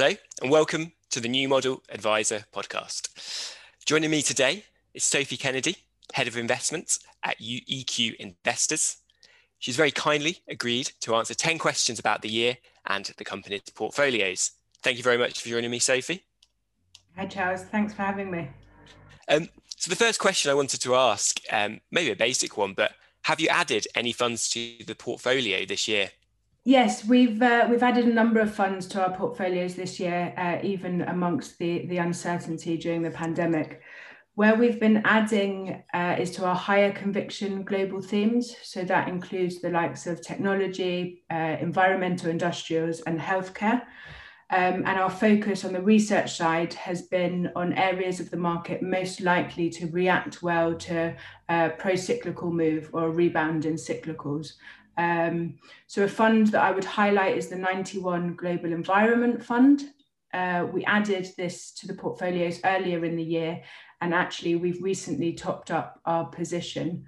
Hello, and welcome to the New Model Adviser podcast. Joining me today is Sophie Kennedy, Head of Investments at EQ Investors. She's very kindly agreed to answer 10 questions about the year and the company's portfolios. Thank you very much for joining me, Sophie. Hi, Charles. Thanks for having me. Um, so, the first question I wanted to ask, um, maybe a basic one, but have you added any funds to the portfolio this year? Yes, we've uh, we've added a number of funds to our portfolios this year, uh, even amongst the the uncertainty during the pandemic. Where we've been adding uh, is to our higher conviction global themes. So that includes the likes of technology, uh, environmental industrials, and healthcare. Um, and our focus on the research side has been on areas of the market most likely to react well to a pro cyclical move or a rebound in cyclicals. Um, so, a fund that I would highlight is the 91 Global Environment Fund. Uh, we added this to the portfolios earlier in the year, and actually, we've recently topped up our position.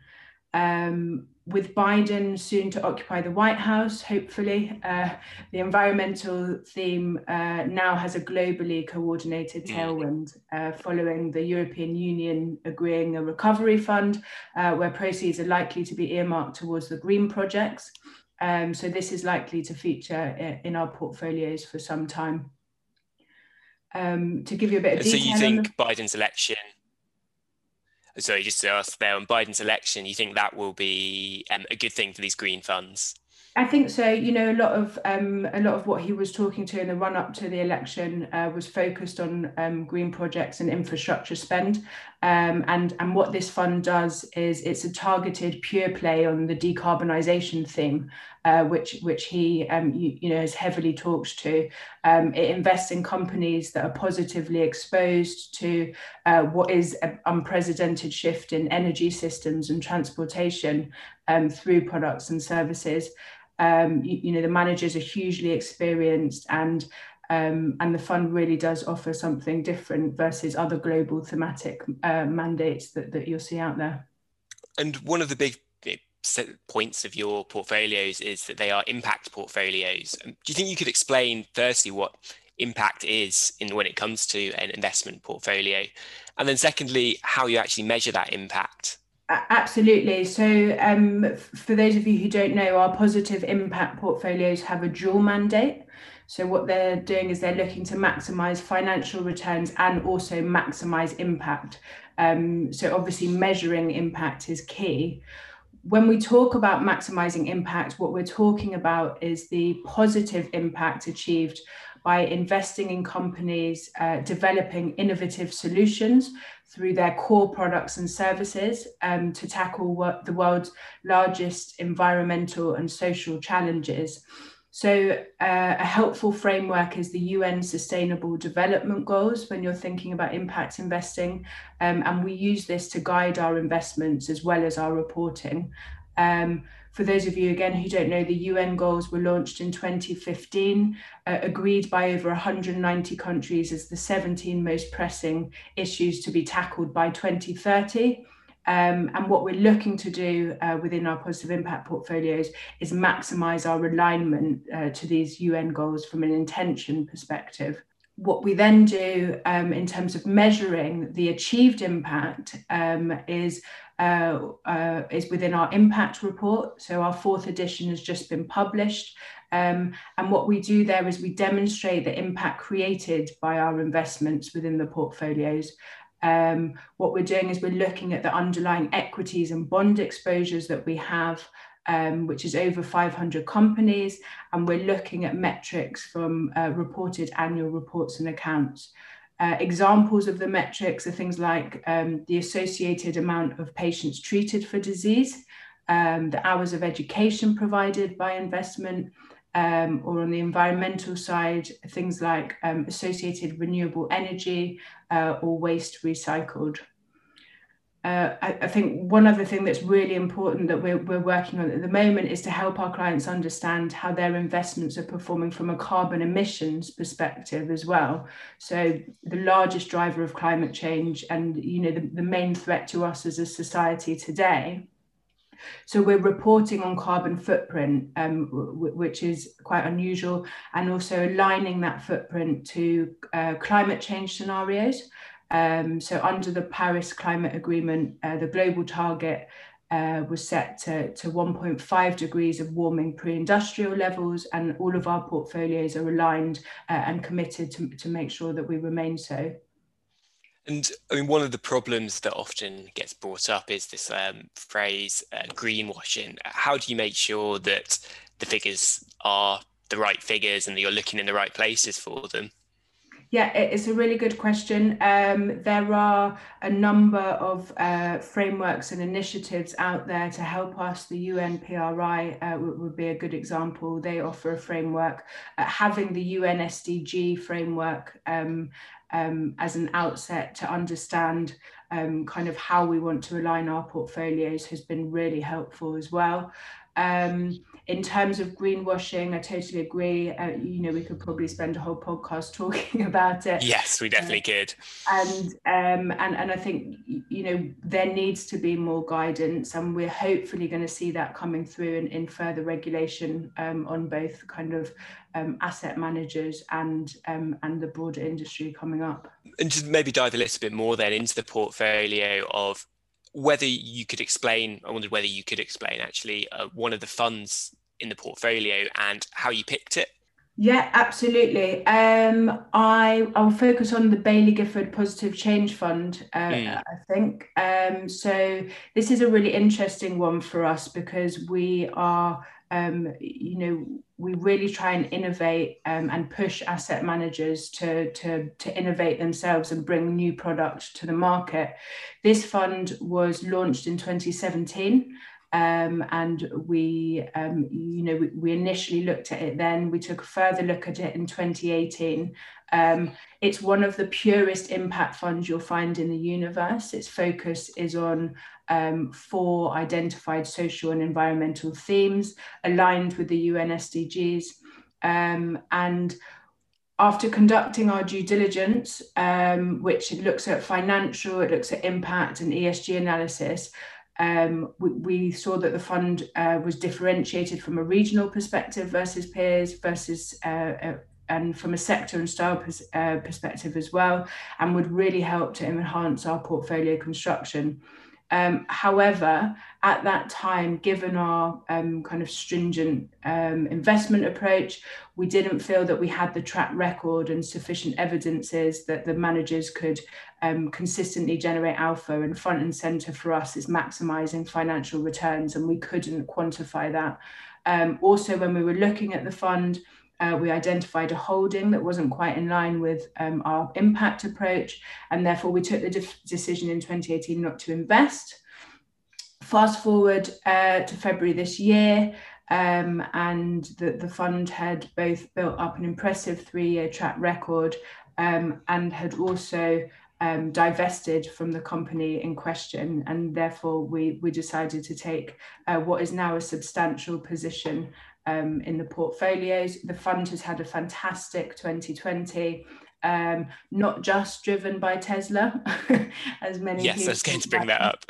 Um, with Biden soon to occupy the White House, hopefully, uh, the environmental theme uh, now has a globally coordinated mm. tailwind uh, following the European Union agreeing a recovery fund uh, where proceeds are likely to be earmarked towards the green projects. Um, so, this is likely to feature in our portfolios for some time. Um, to give you a bit of detail. So, you think Biden's election sorry, just to ask there on Biden's election, you think that will be um, a good thing for these green funds? I think so. You know, a lot of um, a lot of what he was talking to in the run up to the election uh, was focused on um, green projects and infrastructure spend. Um, and and what this fund does is it's a targeted pure play on the decarbonisation theme, uh, which which he um, you, you, know has heavily talked to. Um, it invests in companies that are positively exposed to uh, what is an unprecedented shift in energy systems and transportation um, through products and services um, you, you, know the managers are hugely experienced and um, and the fund really does offer something different versus other global thematic uh, mandates that, that you'll see out there. And one of the big points of your portfolios is that they are impact portfolios. Um, do you think you could explain firstly what impact is in when it comes to an investment portfolio, and then secondly how you actually measure that impact? Absolutely. So, um, for those of you who don't know, our positive impact portfolios have a dual mandate. So, what they're doing is they're looking to maximize financial returns and also maximize impact. Um, so, obviously, measuring impact is key. When we talk about maximizing impact, what we're talking about is the positive impact achieved by investing in companies uh, developing innovative solutions through their core products and services um, to tackle the world's largest environmental and social challenges. So, uh, a helpful framework is the UN Sustainable Development Goals when you're thinking about impact investing. Um, and we use this to guide our investments as well as our reporting. Um, for those of you again who don't know, the UN goals were launched in 2015, uh, agreed by over 190 countries as the 17 most pressing issues to be tackled by 2030. Um, and what we're looking to do uh, within our positive impact portfolios is maximize our alignment uh, to these UN goals from an intention perspective. What we then do um, in terms of measuring the achieved impact um, is uh, uh, is within our impact report. So our fourth edition has just been published. Um, and what we do there is we demonstrate the impact created by our investments within the portfolios. Um, what we're doing is we're looking at the underlying equities and bond exposures that we have, um, which is over 500 companies, and we're looking at metrics from uh, reported annual reports and accounts. Uh, examples of the metrics are things like um, the associated amount of patients treated for disease, um, the hours of education provided by investment, um, or on the environmental side, things like um, associated renewable energy uh, or waste recycled uh, I, I, think one other thing that's really important that we're, we're working on at the moment is to help our clients understand how their investments are performing from a carbon emissions perspective as well. So the largest driver of climate change and you know the, the main threat to us as a society today So we're reporting on carbon footprint, um, which is quite unusual, and also aligning that footprint to uh, climate change scenarios. Um, so under the Paris Climate Agreement, uh, the global target uh, was set to, to 1.5 degrees of warming pre-industrial levels and all of our portfolios are aligned uh, and committed to, to make sure that we remain so. And I mean, one of the problems that often gets brought up is this um, phrase uh, greenwashing. How do you make sure that the figures are the right figures and that you're looking in the right places for them? Yeah, it's a really good question. Um, there are a number of uh, frameworks and initiatives out there to help us. The UNPRI uh, would, be a good example. They offer a framework. Uh, having the UN SDG framework um, um, as an outset to understand um, kind of how we want to align our portfolios has been really helpful as well. Um, in terms of greenwashing, I totally agree. Uh, you know, we could probably spend a whole podcast talking about it. Yes, we definitely uh, could. And um, and and I think you know there needs to be more guidance, and we're hopefully going to see that coming through in, in further regulation um, on both kind of um, asset managers and um, and the broader industry coming up. And just maybe dive a little bit more then into the portfolio of whether you could explain, I wondered whether you could explain actually uh, one of the funds in the portfolio and how you picked it? Yeah, absolutely. Um, I I'll focus on the Baillie Gifford Positive Change Fund. Uh, mm. I think um, so. This is a really interesting one for us because we are, um, you know, we really try and innovate um, and push asset managers to, to to innovate themselves and bring new products to the market. This fund was launched in 2017. Um, and we, um, you know, we, we, initially looked at it then. We took a further look at it in 2018. Um, it's one of the purest impact funds you'll find in the universe. Its focus is on um, four identified social and environmental themes aligned with the UN SDGs. Um, and after conducting our due diligence, um, which looks at financial, it looks at impact and ESG analysis, um, we, we, saw that the fund uh, was differentiated from a regional perspective versus peers versus uh, uh, and from a sector and style pers uh, perspective as well, and would really help to enhance our portfolio construction. Um, however, at that time, given our um, kind of stringent um, investment approach, we didn't feel that we had the track record and sufficient evidences that the managers could um, consistently generate alpha. And front and center for us is maximizing financial returns, and we couldn't quantify that. Um, also, when we were looking at the fund, uh, we identified a holding that wasn't quite in line with um, our impact approach, and therefore we took the de decision in 2018 not to invest. Fast forward uh, to February this year, um, and the, the fund had both built up an impressive three year track record um, and had also um, divested from the company in question. And therefore, we, we decided to take uh, what is now a substantial position um, in the portfolios. The fund has had a fantastic 2020. Um, not just driven by Tesla, as many. Yes, I was going to bring that up.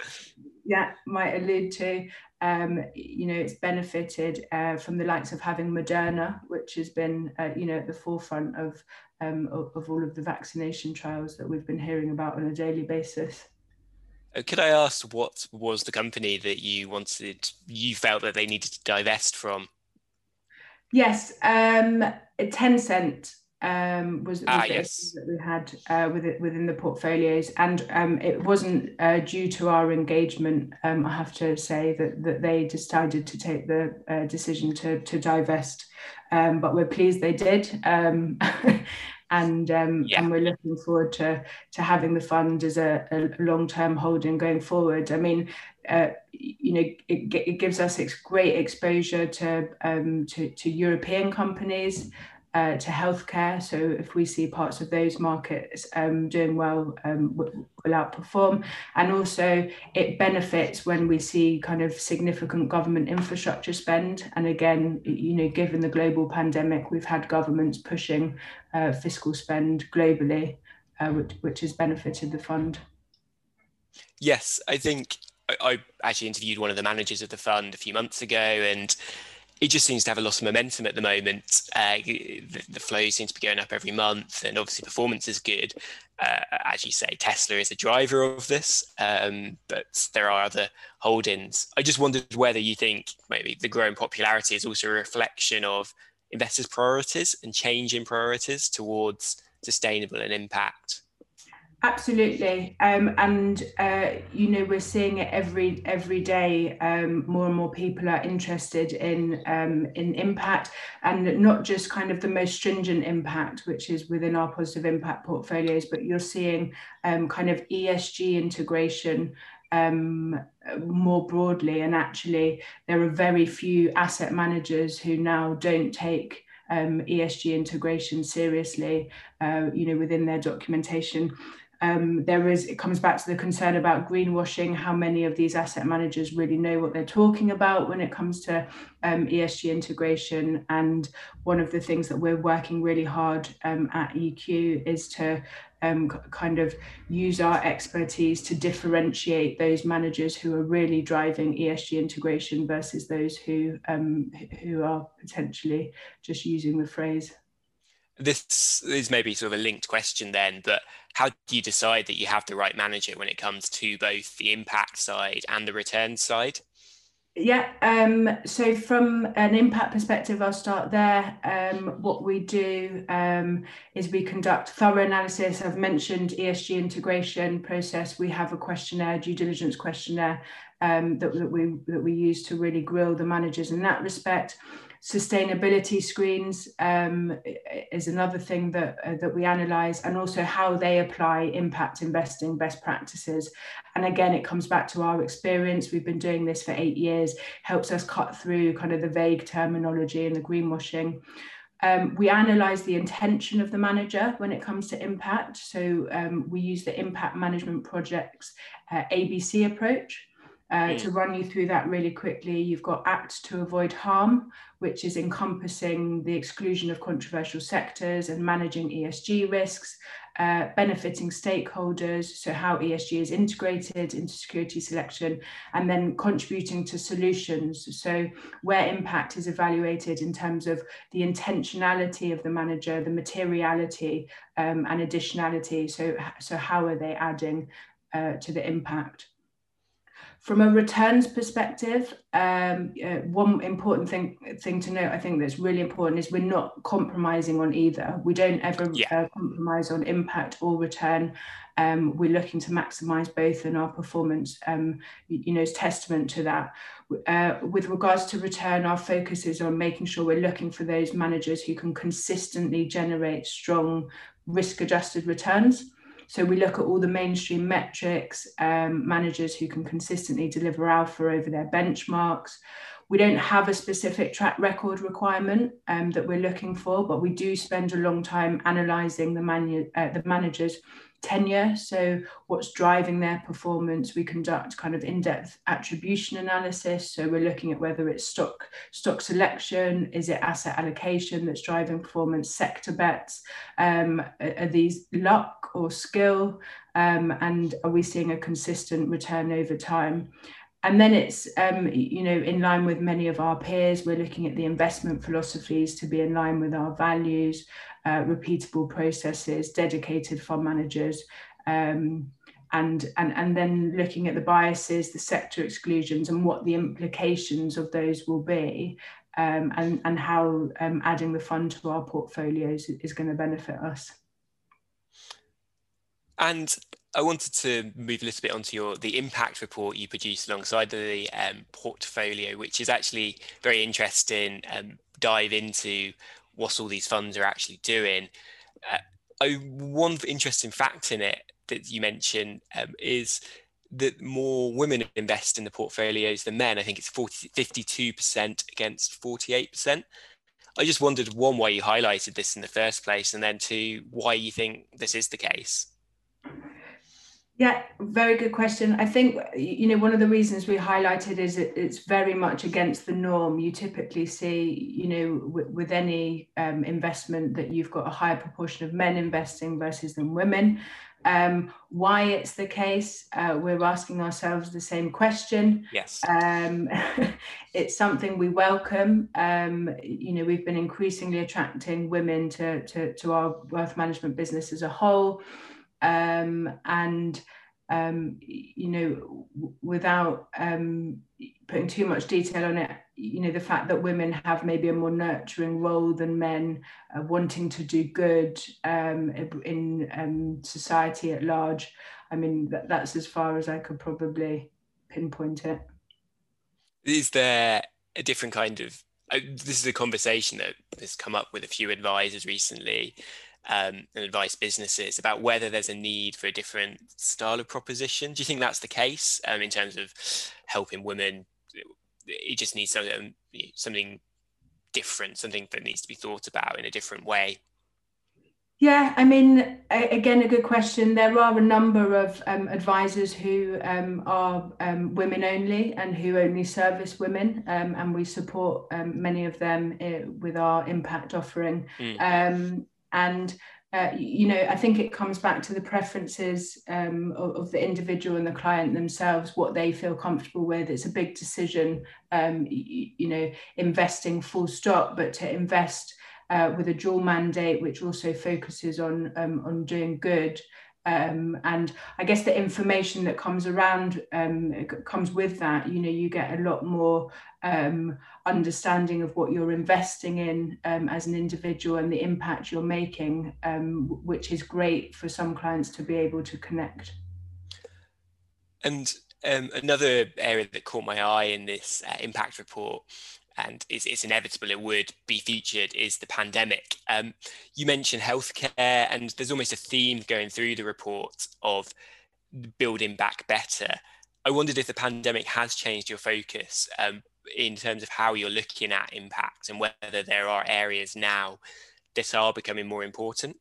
Yeah, might allude to. Um, you know, it's benefited uh, from the likes of having Moderna, which has been, uh, you know, at the forefront of, um, of, of all of the vaccination trials that we've been hearing about on a daily basis. Uh, could I ask what was the company that you wanted, you felt that they needed to divest from? Yes, um, Tencent um, was, was ah, yes. that we had uh, with it, within the portfolios, and um, it wasn't uh, due to our engagement. Um, I have to say that that they decided to take the uh, decision to to divest, um, but we're pleased they did. Um, and um, yeah. and we're looking forward to to having the fund as a, a long term holding going forward. I mean, uh, you know, it, it gives us ex- great exposure to um, to, to European companies uh, to healthcare. So if we see parts of those markets um, doing well, um, will outperform. And also it benefits when we see kind of significant government infrastructure spend. And again, you know, given the global pandemic, we've had governments pushing uh, fiscal spend globally, uh, which, which has benefited the fund. Yes, I think I actually interviewed one of the managers of the fund a few months ago, and it just seems to have a lot of momentum at the moment. Uh, the, the flow seems to be going up every month, and obviously performance is good. Uh, as you say, Tesla is a driver of this, um, but there are other holdings. I just wondered whether you think maybe the growing popularity is also a reflection of investors' priorities and change in priorities towards sustainable and impact. Absolutely, um, and uh, you know we're seeing it every every day. Um, more and more people are interested in um, in impact, and not just kind of the most stringent impact, which is within our positive impact portfolios, but you're seeing um, kind of ESG integration um, more broadly. And actually, there are very few asset managers who now don't take um, ESG integration seriously, uh, you know, within their documentation um, there is it comes back to the concern about greenwashing how many of these asset managers really know what they're talking about when it comes to um, ESG integration. And one of the things that we're working really hard um, at EQ is to um, kind of use our expertise to differentiate those managers who are really driving ESG integration versus those who um, who are potentially just using the phrase this is maybe sort of a linked question then, but how do you decide that you have the right manager when it comes to both the impact side and the return side? Yeah, um, so from an impact perspective, I'll start there. Um, what we do um, is we conduct thorough analysis. I've mentioned ESG integration process. We have a questionnaire, due diligence questionnaire um, that, that, we, that we use to really grill the managers in that respect. Sustainability screens um, is another thing that, uh, that we analyse, and also how they apply impact investing best practices. And again, it comes back to our experience. We've been doing this for eight years, helps us cut through kind of the vague terminology and the greenwashing. Um, we analyze the intention of the manager when it comes to impact. So um, we use the impact management projects uh, ABC approach. Uh, to run you through that really quickly, you've got Act to Avoid Harm, which is encompassing the exclusion of controversial sectors and managing ESG risks, uh, benefiting stakeholders, so how ESG is integrated into security selection, and then contributing to solutions. So, where impact is evaluated in terms of the intentionality of the manager, the materiality, um, and additionality. So, so, how are they adding uh, to the impact? From a returns perspective, um, uh, one important thing thing to note, I think that's really important, is we're not compromising on either. We don't ever yeah. uh, compromise on impact or return. Um, we're looking to maximise both, and our performance, um, you know, is testament to that. Uh, with regards to return, our focus is on making sure we're looking for those managers who can consistently generate strong risk-adjusted returns. So we look at all the mainstream metrics, um, managers who can consistently deliver alpha over their benchmarks. We don't have a specific track record requirement um, that we're looking for, but we do spend a long time analysing the, manu- uh, the managers tenure. So, what's driving their performance? We conduct kind of in-depth attribution analysis. So, we're looking at whether it's stock stock selection, is it asset allocation that's driving performance, sector bets, um, are these luck or skill, um, and are we seeing a consistent return over time? And then it's um, you know in line with many of our peers we're looking at the investment philosophies to be in line with our values uh, repeatable processes, dedicated fund managers, um, and, and, and then looking at the biases, the sector exclusions, and what the implications of those will be, um, and, and how um, adding the fund to our portfolios is going to benefit us. And I wanted to move a little bit onto your the impact report you produced alongside the um, portfolio, which is actually very interesting. Um, dive into what all these funds are actually doing. Uh, I, one interesting fact in it that you mentioned um, is that more women invest in the portfolios than men. I think it's 40, 52% against 48%. I just wondered one, why you highlighted this in the first place, and then two, why you think this is the case. Yeah, very good question. I think you know one of the reasons we highlighted is it, it's very much against the norm. You typically see, you know, with, with any um, investment that you've got a higher proportion of men investing versus than women. Um, why it's the case, uh, we're asking ourselves the same question. Yes. Um, it's something we welcome. Um, you know, we've been increasingly attracting women to, to, to our wealth management business as a whole um, and um, you know, without um, putting too much detail on it, you know, the fact that women have maybe a more nurturing role than men, uh, wanting to do good um, in um, society at large. I mean, that, that's as far as I could probably pinpoint it. Is there a different kind of? Uh, this is a conversation that has come up with a few advisors recently um, and advice businesses about whether there's a need for a different style of proposition. Do you think that's the case um, in terms of helping women? It just needs something, something different, something that needs to be thought about in a different way. Yeah, I mean, again, a good question. There are a number of um, advisors who um, are um, women only and who only service women, um, and we support um, many of them uh, with our impact offering. Mm and uh, you know, I think it comes back to the preferences um, of, of, the individual and the client themselves, what they feel comfortable with. It's a big decision, um, you, you, know, investing full stop, but to invest uh, with a dual mandate, which also focuses on um, on doing good. Um, and I guess the information that comes around um, comes with that. You know, you get a lot more um, understanding of what you're investing in um, as an individual and the impact you're making, um, which is great for some clients to be able to connect. And um, another area that caught my eye in this uh, impact report and it's, it's, inevitable it would be featured is the pandemic. Um, you mentioned healthcare, and there's almost a theme going through the report of building back better. I wondered if the pandemic has changed your focus um, in terms of how you're looking at impact and whether there are areas now that are becoming more important.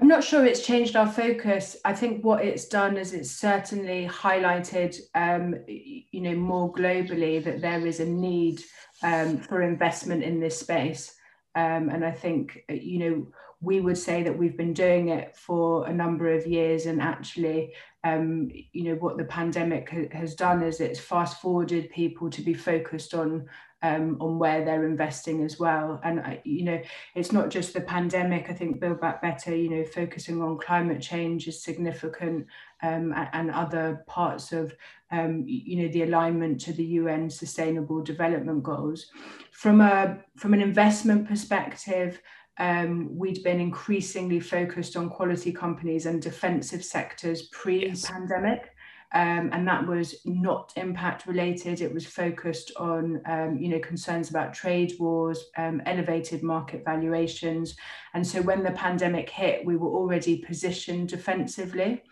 I'm not sure it's changed our focus. I think what it's done is it's certainly highlighted, um, you know, more globally that there is a need um, for investment in this space. Um, and I think, you know, we would say that we've been doing it for a number of years and actually um, you know what the pandemic ha- has done is it's fast forwarded people to be focused on um, on where they're investing as well and you know it's not just the pandemic i think build back better you know focusing on climate change is significant um, and other parts of um, you know the alignment to the un sustainable development goals from a from an investment perspective um, we'd been increasingly focused on quality companies and defensive sectors pre-pandemic. Yes. Um, and that was not impact related. It was focused on, um, you know, concerns about trade wars, um, elevated market valuations, and so when the pandemic hit, we were already positioned defensively,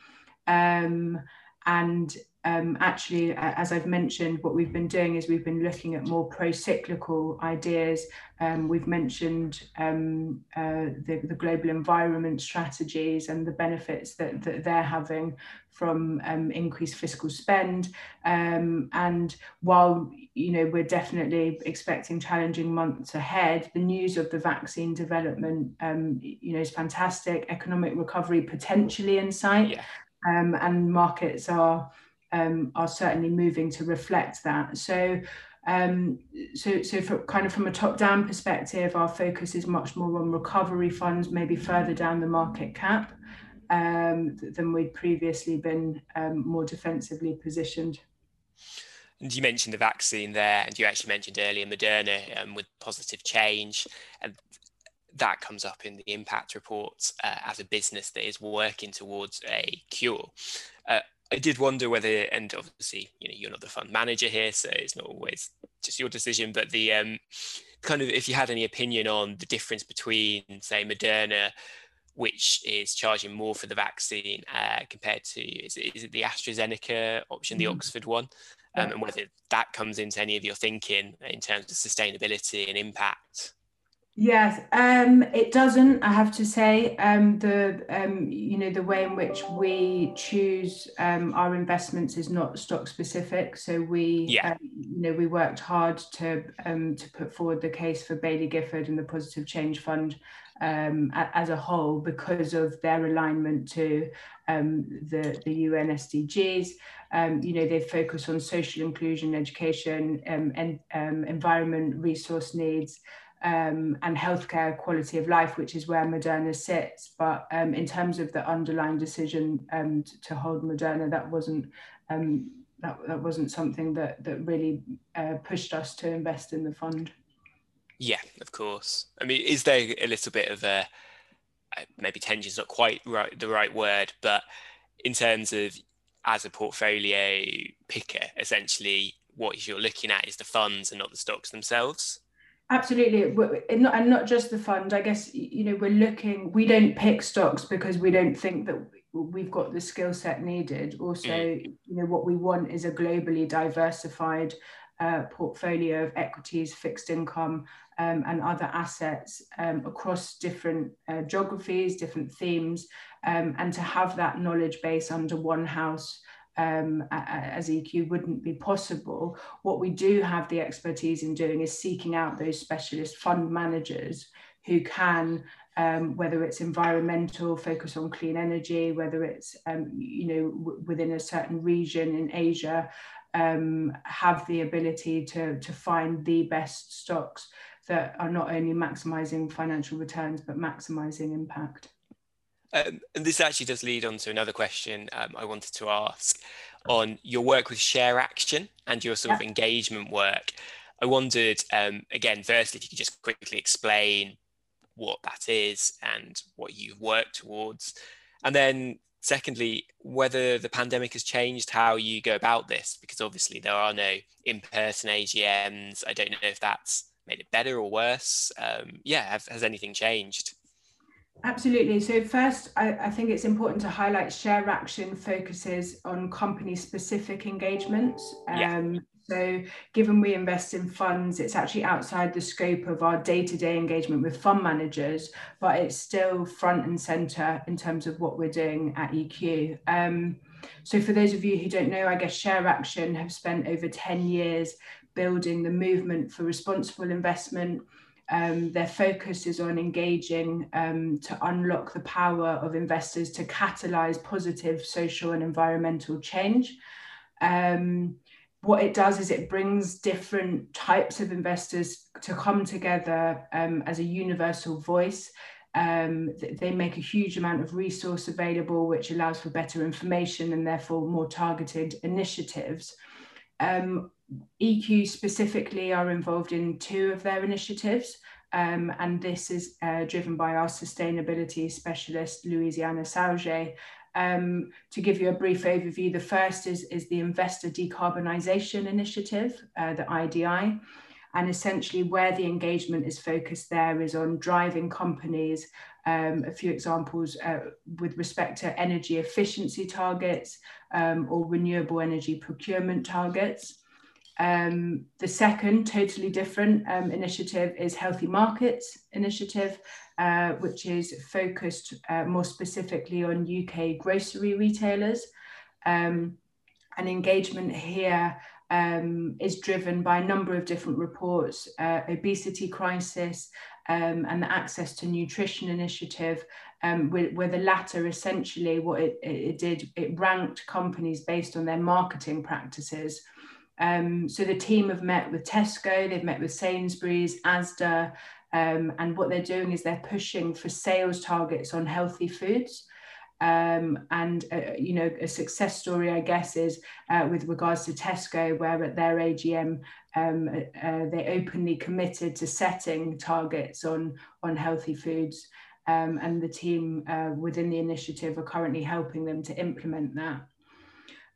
um, and um, actually, as I've mentioned, what we've been doing is we've been looking at more pro-cyclical ideas. Um, we've mentioned um, uh, the, the, global environment strategies and the benefits that, that they're having from um, increased fiscal spend. Um, and while you know we're definitely expecting challenging months ahead, the news of the vaccine development, um, you know, is fantastic. Economic recovery potentially in sight, yeah. and markets are um, are certainly moving to reflect that. So, um, so, so for kind of from a top-down perspective, our focus is much more on recovery funds, maybe further down the market cap um, than we'd previously been um, more defensively positioned. And you mentioned the vaccine there, and you actually mentioned earlier Moderna um, with positive change, and that comes up in the impact reports uh, as a business that is working towards a cure. Uh, I did wonder whether, and obviously, you know, you're not the fund manager here, so it's not always just your decision. But the um, kind of, if you had any opinion on the difference between, say, Moderna, which is charging more for the vaccine uh, compared to, is it, is it the AstraZeneca option, the mm. Oxford one, um, and whether that comes into any of your thinking in terms of sustainability and impact. Yes, um, it doesn't. I have to say, um, the um, you know the way in which we choose um, our investments is not stock specific. So we, yeah. Um, you know, we worked hard to um, to put forward the case for Baillie Gifford and the Positive Change Fund as a whole because of their alignment to the the UN SDGs. you know, they focus on social inclusion, education, and environment, resource needs um, and healthcare quality of life, which is where Moderna sits. But um, in terms of the underlying decision um, to, to, hold Moderna, that wasn't um, that, that wasn't something that that really uh, pushed us to invest in the fund. Yeah, of course. I mean, is there a little bit of a uh, maybe tension is not quite right the right word, but in terms of as a portfolio picker, essentially what you're looking at is the funds and not the stocks themselves. Absolutely, and not, and not just the fund. I guess you know we're looking. We don't pick stocks because we don't think that we've got the skill set needed. Also, mm. you know what we want is a globally diversified uh, portfolio of equities, fixed income, um, and other assets um, across different uh, geographies, different themes, um, and to have that knowledge base under one house um, as EQ wouldn't be possible. What we do have the expertise in doing is seeking out those specialist fund managers who can, um, whether it's environmental, focus on clean energy, whether it's um, you know within a certain region in Asia, um, have the ability to to find the best stocks that are not only maximizing financial returns but maximizing impact. Um, and this actually does lead on to another question um, I wanted to ask on your work with ShareAction and your sort yeah. of engagement work. I wondered, um, again, firstly, if you could just quickly explain what that is and what you've worked towards. And then, secondly, whether the pandemic has changed how you go about this, because obviously there are no in person AGMs. I don't know if that's made it better or worse. Um, yeah, have, has anything changed? Absolutely. So first, I, I, think it's important to highlight ShareAction focuses on company-specific engagements. Yeah. Um, so given we invest in funds, it's actually outside the scope of our day-to-day engagement with fund managers, but it's still front and center in terms of what we're doing at EQ. Um, so for those of you who don't know, I guess ShareAction have spent over 10 years building the movement for responsible investment, um, their focus is on engaging um, to unlock the power of investors to catalyze positive social and environmental change. Um, what it does is it brings different types of investors to come together um, as a universal voice. Um, they make a huge amount of resource available, which allows for better information and therefore more targeted initiatives. Um, EQ specifically are involved in two of their initiatives, um, and this is uh, driven by our sustainability specialist, Louisiana Sauge. Um, to give you a brief overview, the first is, is the Investor Decarbonisation Initiative, uh, the IDI, and essentially where the engagement is focused there is on driving companies um, a few examples uh, with respect to energy efficiency targets um, or renewable energy procurement targets. Um, the second, totally different um, initiative is Healthy Markets Initiative, uh, which is focused uh, more specifically on UK grocery retailers. Um, and engagement here um, is driven by a number of different reports, uh, obesity crisis, um, and the access to nutrition initiative, um, where, where, the latter essentially what it, it, did, it ranked companies based on their marketing practices. Um, so the team have met with Tesco, they've met with Sainsbury's, Asda, um, and what they're doing is they're pushing for sales targets on healthy foods. Um, and uh, you know a success story, I guess, is uh, with regards to Tesco, where at their AGM um, uh, they openly committed to setting targets on on healthy foods, um, and the team uh, within the initiative are currently helping them to implement that.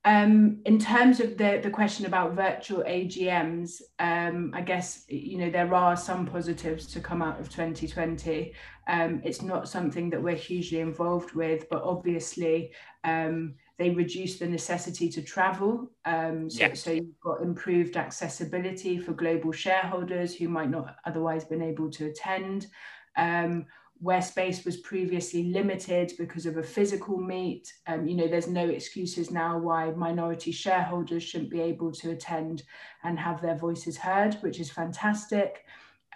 Um, in terms of the, the question about virtual AGMs, um, I guess you know there are some positives to come out of 2020. Um, it's not something that we're hugely involved with, but obviously um, they reduce the necessity to travel. Um, so, yeah. so you've got improved accessibility for global shareholders who might not otherwise been able to attend. Um, where space was previously limited because of a physical meet. Um, you know, there's no excuses now why minority shareholders shouldn't be able to attend and have their voices heard, which is fantastic.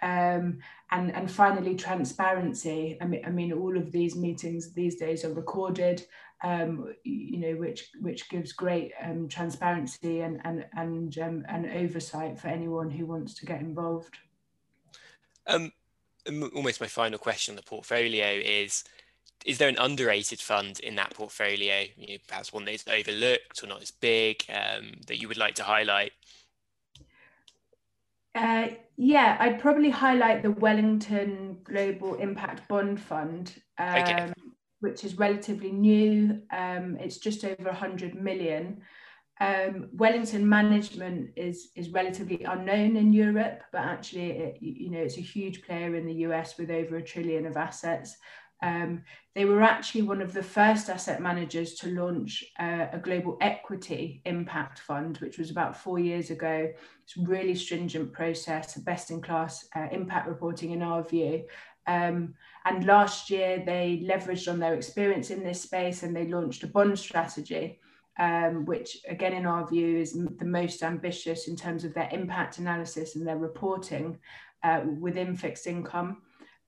Um, and, and finally, transparency. I mean, I mean, all of these meetings these days are recorded, um, you know, which which gives great um, transparency and and and um, and oversight for anyone who wants to get involved. Um, almost my final question on the portfolio is is there an underrated fund in that portfolio? You know, perhaps one that is overlooked or not as big um, that you would like to highlight? Uh, yeah i'd probably highlight the wellington global impact bond fund um, okay. which is relatively new. Um, it's just over 100 million um, Wellington management is is relatively unknown in Europe, but actually, it, you know, it's a huge player in the US with over a trillion of assets. Um, they were actually one of the first asset managers to launch uh, a global equity impact fund, which was about four years ago. It's a really stringent process, best in class uh, impact reporting in our view. Um, and last year, they leveraged on their experience in this space and they launched a bond strategy um, which again in our view is the most ambitious in terms of their impact analysis and their reporting uh, within fixed income.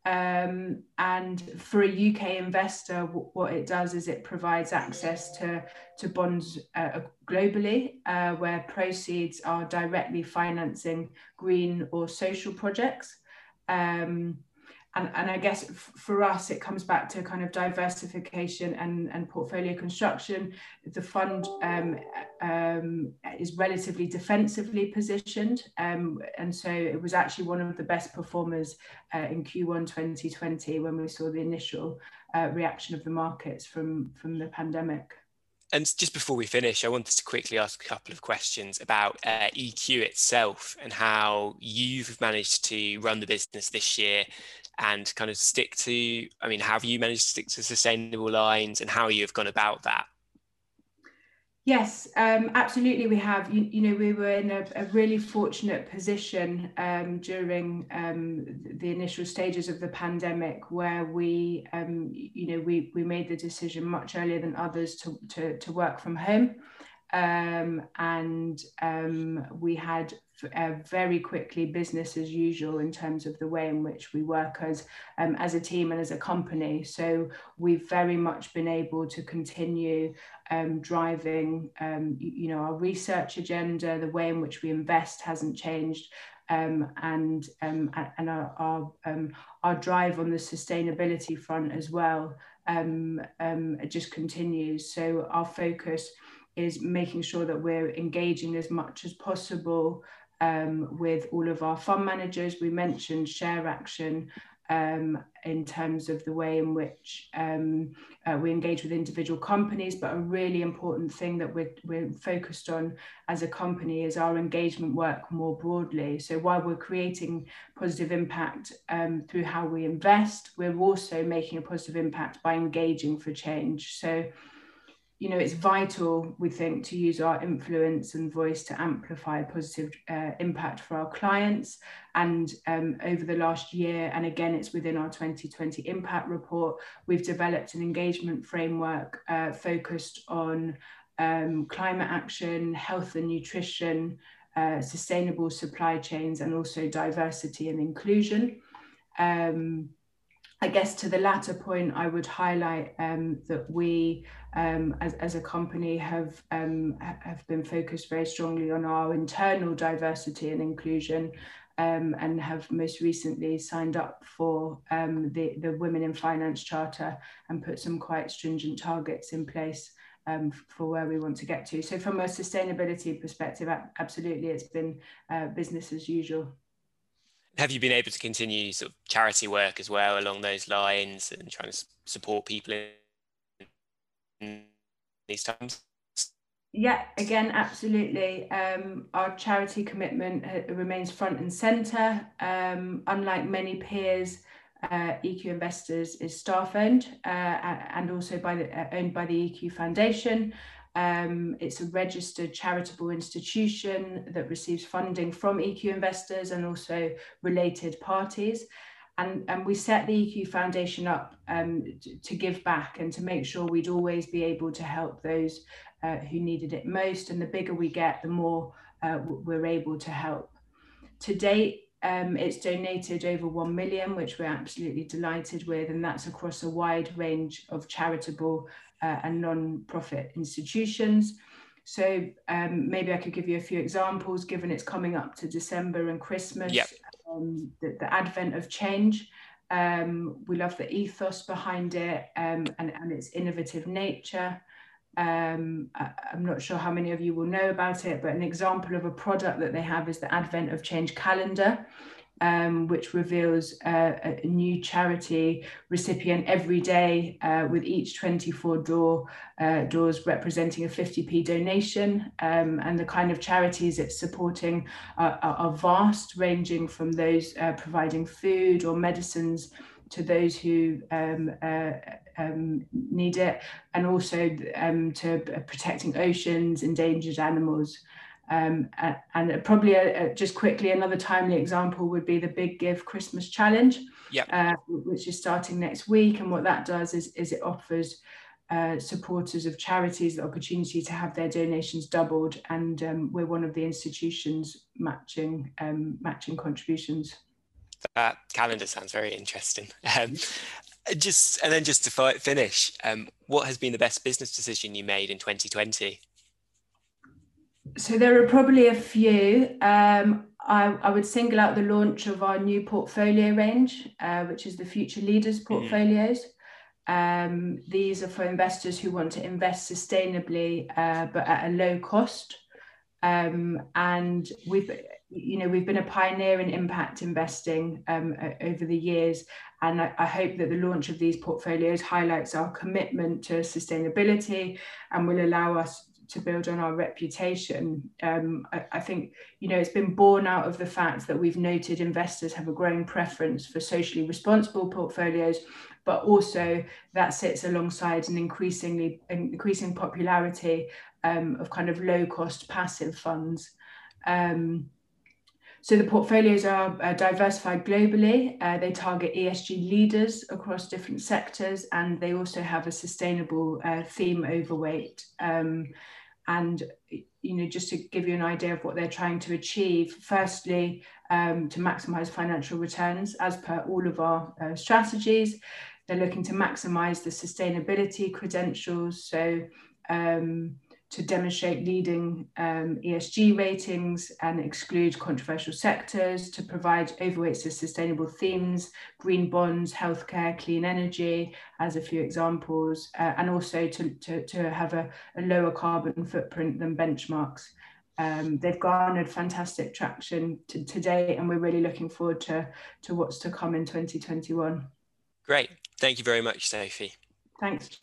Um, and for a UK investor, what it does is it provides access to, to bonds uh, globally, uh, where proceeds are directly financing green or social projects. Um, and, and I guess for us, it comes back to kind of diversification and, and portfolio construction. The fund um, um, is relatively defensively positioned. Um, and so it was actually one of the best performers uh, in Q1 2020 when we saw the initial uh, reaction of the markets from, from the pandemic. And just before we finish, I wanted to quickly ask a couple of questions about uh, EQ itself and how you've managed to run the business this year and kind of stick to i mean have you managed to stick to sustainable lines and how you've gone about that Yes, um, absolutely. We have. You, you, know, we were in a, a really fortunate position um, during um, the initial stages of the pandemic, where we, um, you know, we we made the decision much earlier than others to to, to work from home, um, and um, we had uh, very quickly business as usual in terms of the way in which we work as um, as a team and as a company. So we've very much been able to continue um, driving, um, you, know, our research agenda. The way in which we invest hasn't changed. Um, and um, and our our, um, our drive on the sustainability front as well um, um, just continues. So our focus is making sure that we're engaging as much as possible um, with all of our fund managers. We mentioned ShareAction um, in terms of the way in which um, uh, we engage with individual companies, but a really important thing that we're, we're focused on as a company is our engagement work more broadly. So while we're creating positive impact um, through how we invest, we're also making a positive impact by engaging for change. So you know, it's vital, we think, to use our influence and voice to amplify positive uh, impact for our clients. And um, over the last year, and again, it's within our 2020 impact report, we've developed an engagement framework uh, focused on um, climate action, health and nutrition, uh, sustainable supply chains, and also diversity and inclusion. Um, I guess to the latter point, I would highlight um, that we, um, as, as a company, have um, have been focused very strongly on our internal diversity and inclusion, um, and have most recently signed up for um, the the Women in Finance Charter and put some quite stringent targets in place um, for where we want to get to. So, from a sustainability perspective, absolutely, it's been uh, business as usual have you been able to continue sort of charity work as well along those lines and trying to support people in these times? Yeah, again, absolutely. Um, our charity commitment remains front and centre. Um, unlike many peers, uh, EQ Investors is staff owned uh, and also by the, uh, owned by the EQ Foundation. Um, it's a registered charitable institution that receives funding from EQ investors and also related parties. And, and we set the EQ Foundation up um, to, to give back and to make sure we'd always be able to help those uh, who needed it most. And the bigger we get, the more uh, we're able to help. To date, um, it's donated over 1 million, which we're absolutely delighted with, and that's across a wide range of charitable uh, and non-profit institutions. So um, maybe I could give you a few examples, given it's coming up to December and Christmas, yep. um, the, the, advent of change. Um, we love the ethos behind it um, and, and its innovative nature. Um, I, am not sure how many of you will know about it, but an example of a product that they have is the Advent of Change calendar, um, which reveals uh, a new charity recipient every day uh, with each 24 door, uh, doors representing a 50p donation. Um, and the kind of charities it's supporting are, are vast, ranging from those uh, providing food or medicines to those who um, uh, um, need it, and also um, to protecting oceans, endangered animals. Um, and probably a, a, just quickly, another timely example would be the Big Give Christmas Challenge, yep. uh, which is starting next week. And what that does is, is it offers uh, supporters of charities the opportunity to have their donations doubled, and um, we're one of the institutions matching um, matching contributions. That calendar sounds very interesting. Um, just and then just to finish, um, what has been the best business decision you made in 2020? So there are probably a few. Um, I, I, would single out the launch of our new portfolio range, uh, which is the Future Leaders mm-hmm. portfolios. Mm. Um, these are for investors who want to invest sustainably, uh, but at a low cost. Um, and we've you know we've been a pioneer in impact investing um, over the years and I, I, hope that the launch of these portfolios highlights our commitment to sustainability and will allow us to build on our reputation. Um, I, I, think you know it's been born out of the fact that we've noted investors have a growing preference for socially responsible portfolios, but also that sits alongside an increasingly increasing popularity um, of kind of low cost passive funds. Um, so the portfolios are uh, diversified globally. Uh, they target ESG leaders across different sectors, and they also have a sustainable uh, theme overweight. Um, and you know, just to give you an idea of what they're trying to achieve, firstly, um, to maximize financial returns as per all of our uh, strategies. They're looking to maximize the sustainability credentials. So um, to demonstrate leading um, ESG ratings and exclude controversial sectors, to provide overweights to sustainable themes, green bonds, healthcare, clean energy, as a few examples, uh, and also to, to, to have a, a, lower carbon footprint than benchmarks. Um, they've garnered fantastic traction to, today, and we're really looking forward to, to what's to come in 2021. Great. Thank you very much, Sophie. Thanks.